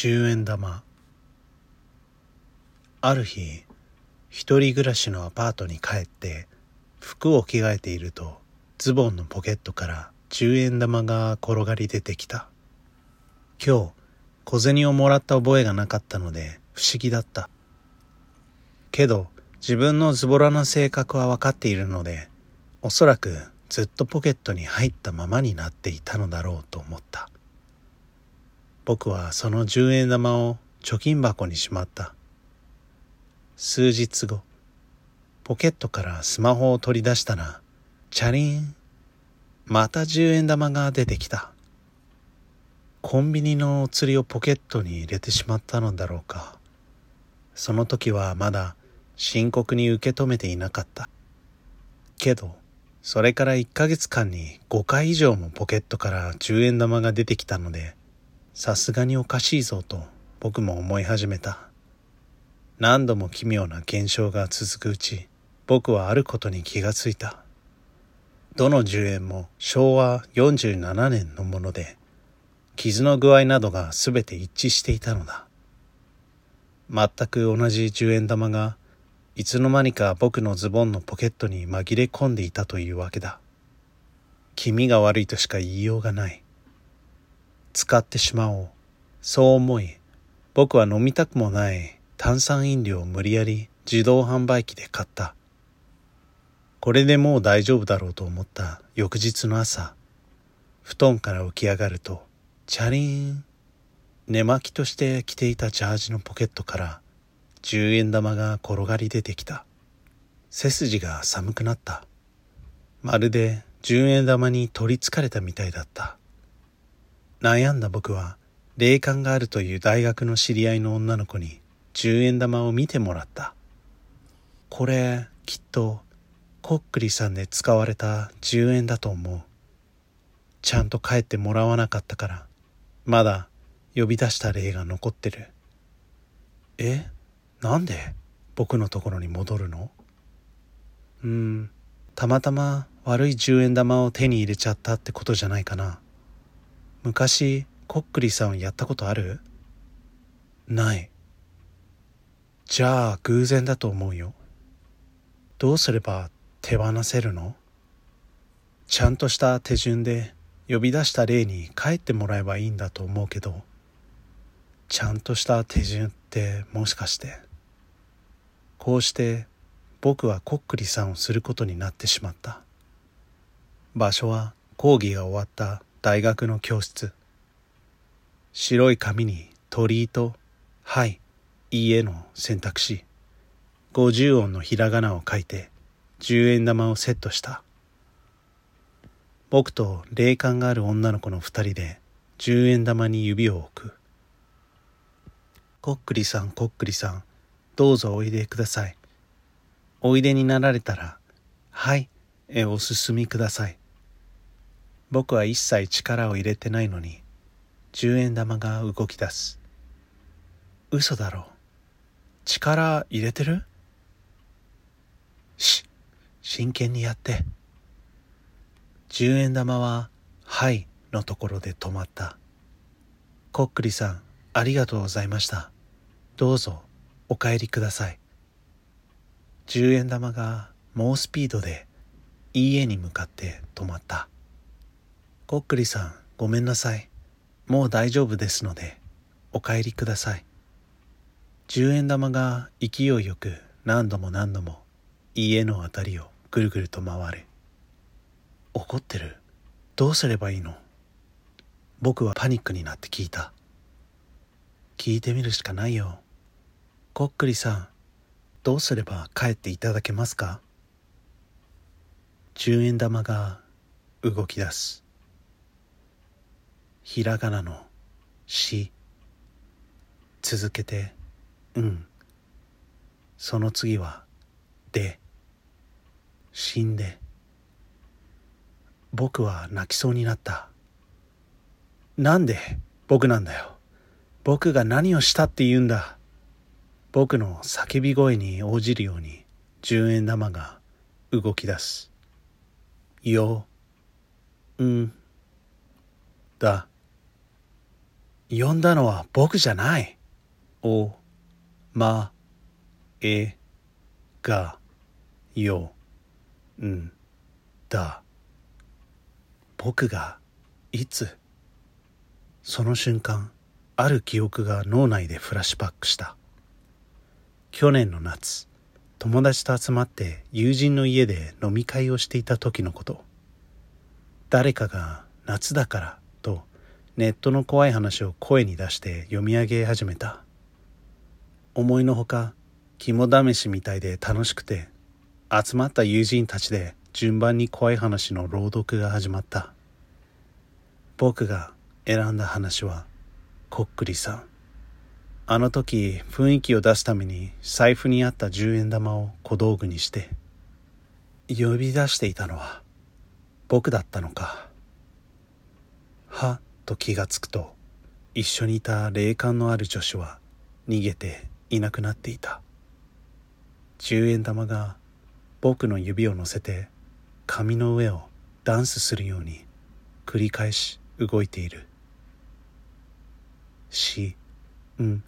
10円玉。ある日一人暮らしのアパートに帰って服を着替えているとズボンのポケットから10円玉が転がり出てきた。今日小銭をもらった覚えがなかったので不思議だった。けど自分のズボラな性格は分かっているのでおそらくずっとポケットに入ったままになっていたのだろうと思った。僕はその10円玉を貯金箱にしまった。数日後ポケットからスマホを取り出したらチャリンまた10円玉が出てきた。コンビニのお釣りをポケットに入れてしまったのだろうか。その時はまだ深刻に受け止めていなかった。けどそれから1ヶ月間に5回以上もポケットから10円玉が出てきたので、さすがにおかしいぞと僕も思い始めた。何度も奇妙な現象が続くうち、僕はあることに気がついた。どの10円も昭和47年のもので、傷の具合などが全て一致していたのだ。全く同じ10円玉がいつの間にか僕のズボンのポケットに紛れ込んでいたというわけだ。気味が悪いとしか言いようがない。使ってしまおう。そう思い、僕は飲みたくもない炭酸飲料を無理やり自動販売機で買った。これでもう大丈夫だろうと思った翌日の朝、布団から起き上がると、チャリーン。寝巻きとして着ていたジャージのポケットから十円玉が転がり出てきた。背筋が寒くなった。まるで十円玉に取りつかれたみたいだった。悩んだ僕は、霊感があるという大学の知り合いの女の子に十円玉を見てもらった。これ、きっと、こっくりさんで使われた十円だと思う。ちゃんと帰ってもらわなかったから、まだ呼び出した霊が残ってる。え？なんで僕のところに戻るの？うーん、たまたま悪い10円玉を手に入れちゃったってことじゃないかな。昔、こっくりさんやったことある？ない。じゃあ偶然だと思うよ。どうすれば手放せるの？ちゃんとした手順で呼び出した例に帰ってもらえばいいんだと思うけど、ちゃんとした手順ってもしかして。こうして僕はこっくりさんをすることになってしまった場所は講義が終わった大学の教室白い紙に鳥居と「はい」「いいえ」の選択肢50音のひらがなを書いて10円玉をセットした僕と霊感がある女の子の二人で10円玉に指を置くこっくりさんこっくりさんどうぞおいでください。おいでになられたら、はい、えお進みください。僕は一切力を入れてないのに、十円玉が動き出す。嘘だろ。力入れてる？し、真剣にやって。十円玉は、はいのところで止まった。こっくりさん、ありがとうございました。どうぞ。お帰りください。10円玉が猛スピードで家に向かって止まった。こっくりさん、ごめんなさい。もう大丈夫ですので、お帰りください。10円玉が勢いよく何度も何度も家のあたりをぐるぐると回る。怒ってるどうすればいいの？僕はパニックになって聞いた。聞いてみるしかないよ。こっくりさん、どうすれば帰っていただけますか？十円玉が動き出す。ひらがなのし、続けて、うん。その次は、で、死んで。僕は泣きそうになった。なんで僕なんだよ。僕が何をしたって言うんだ。僕の叫び声に応じるように十円玉が動き出す。よ、ん、だ。呼んだのは僕じゃない。お、ま、え、が、よ、ん、だ。僕が、いつその瞬間、ある記憶が脳内でフラッシュバックした。去年の夏、友達と集まって友人の家で飲み会をしていた時のこと。誰かが夏だからネットの怖い話を声に出して読み上げ始めた。思いのほか肝試しみたいで楽しくて集まった友人たちで順番に怖い話の朗読が始まった。僕が選んだ話はこっくりさん。あの時雰囲気を出すために財布にあった10円玉を小道具にして呼び出していたのは僕だったのか。と気がつくと一緒にいた霊感のある女子は逃げていなくなっていた。10円玉が僕の指を乗せて髪の上をダンスするように繰り返し動いている。し、ん、